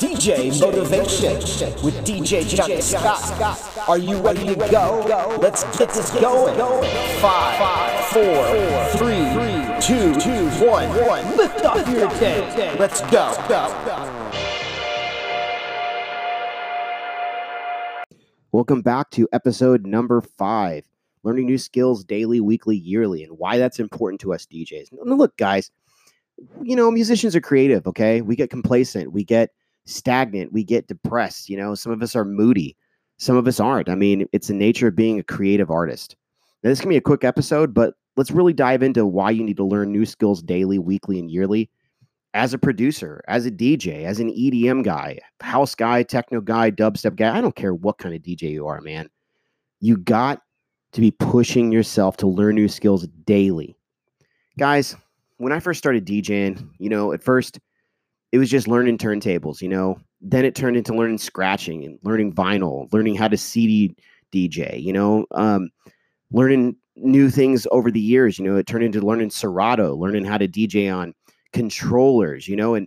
DJ Motivation with DJ Johnny Scott. Are you ready to go? Let's get this going. Five, four, three, two, one. Lift off your day. Let's go. Welcome back to episode number five learning new skills daily, weekly, yearly, and why that's important to us DJs. Now, look, guys, you know, musicians are creative, okay? We get complacent, we get stagnant, we get depressed. You know, some of us are moody, some of us aren't. I mean, it's the nature of being a creative artist. Now, this can be a quick episode, but let's really dive into why you need to learn new skills daily, weekly, and yearly as a producer, as a DJ, as an EDM guy, house guy, techno guy, dubstep guy. I don't care what kind of DJ you are, man. You got to be pushing yourself to learn new skills daily. Guys, when I first started DJing, you know, at first it was just learning turntables, you know. Then it turned into learning scratching and learning vinyl, learning how to CD DJ, you know, um, learning new things over the years. You know, it turned into learning Serato, learning how to DJ on controllers, you know, and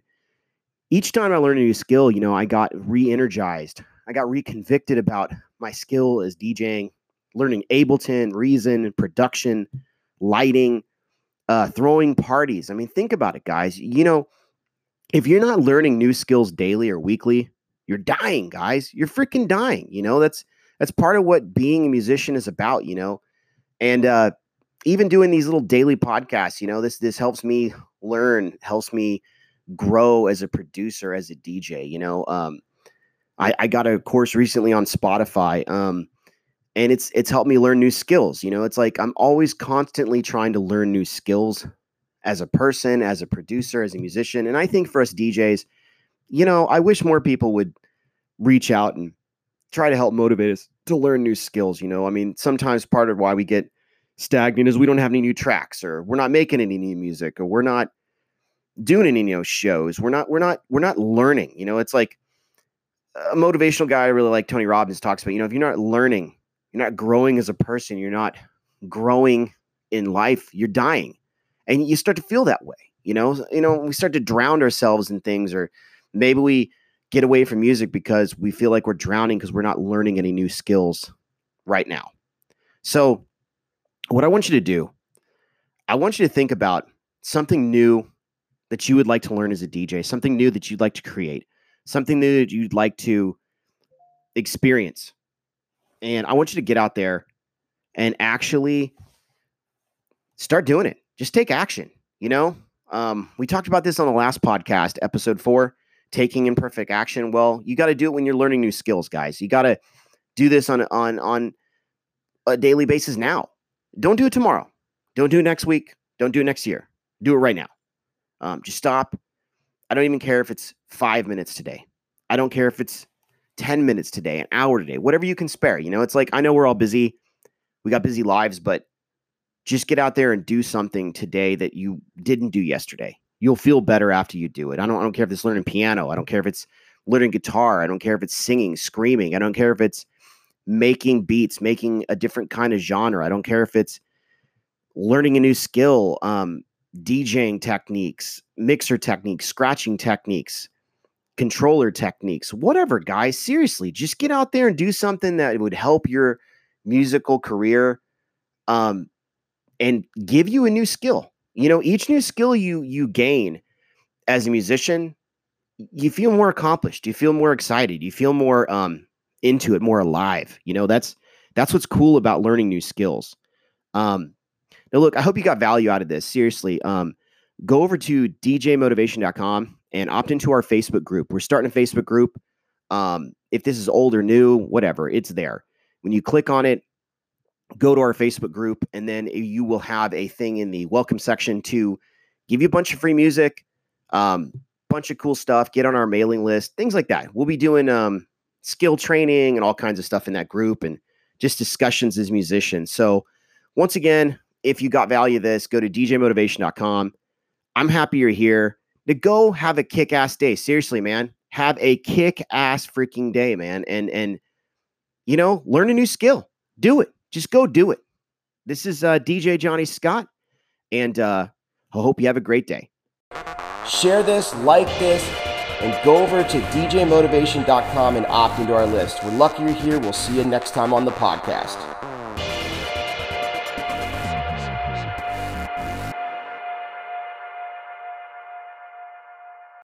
each time I learned a new skill, you know, I got re-energized. I got reconvicted about my skill as DJing, learning Ableton, Reason, and production, lighting, uh, throwing parties. I mean, think about it, guys. You know, if you're not learning new skills daily or weekly, you're dying, guys. You're freaking dying. You know, that's that's part of what being a musician is about, you know. And uh even doing these little daily podcasts, you know, this this helps me learn, helps me grow as a producer, as a DJ, you know. Um I, I got a course recently on Spotify. Um and it's it's helped me learn new skills. You know, it's like I'm always constantly trying to learn new skills as a person, as a producer, as a musician. And I think for us DJs, you know, I wish more people would reach out and try to help motivate us to learn new skills. You know, I mean, sometimes part of why we get stagnant is we don't have any new tracks or we're not making any new music or we're not doing any new shows. We're not, we're not, we're not learning. You know, it's like a motivational guy I really like Tony Robbins talks about, you know, if you're not learning, you're not growing as a person, you're not growing in life, you're dying and you start to feel that way you know you know we start to drown ourselves in things or maybe we get away from music because we feel like we're drowning because we're not learning any new skills right now. So what i want you to do i want you to think about something new that you would like to learn as a dj something new that you'd like to create something new that you'd like to experience. And i want you to get out there and actually start doing it just take action. You know, um, we talked about this on the last podcast, episode four, taking imperfect action. Well, you got to do it when you're learning new skills, guys. You got to do this on on on a daily basis now. Don't do it tomorrow. Don't do it next week. Don't do it next year. Do it right now. Um, just stop. I don't even care if it's five minutes today. I don't care if it's 10 minutes today, an hour today, whatever you can spare. You know, it's like I know we're all busy. We got busy lives, but just get out there and do something today that you didn't do yesterday. You'll feel better after you do it. I don't, I don't care if it's learning piano. I don't care if it's learning guitar. I don't care if it's singing, screaming. I don't care if it's making beats, making a different kind of genre. I don't care if it's learning a new skill, um, DJing techniques, mixer techniques, scratching techniques, controller techniques, whatever, guys. Seriously, just get out there and do something that would help your musical career. Um, and give you a new skill. You know, each new skill you you gain as a musician, you feel more accomplished. You feel more excited. You feel more um into it, more alive. You know, that's that's what's cool about learning new skills. Um now look, I hope you got value out of this. Seriously, um go over to djmotivation.com and opt into our Facebook group. We're starting a Facebook group. Um, if this is old or new, whatever, it's there. When you click on it, go to our Facebook group, and then you will have a thing in the welcome section to give you a bunch of free music, um, bunch of cool stuff. Get on our mailing list, things like that. We'll be doing um, skill training and all kinds of stuff in that group, and just discussions as musicians. So, once again, if you got value of this, go to djmotivation.com. I'm happy you're here. To go have a kick ass day. Seriously, man. Have a kick ass freaking day, man. And and you know, learn a new skill. Do it just go do it. This is uh, DJ Johnny Scott, and uh, I hope you have a great day. Share this, like this, and go over to djmotivation.com and opt into our list. We're lucky you're here. We'll see you next time on the podcast.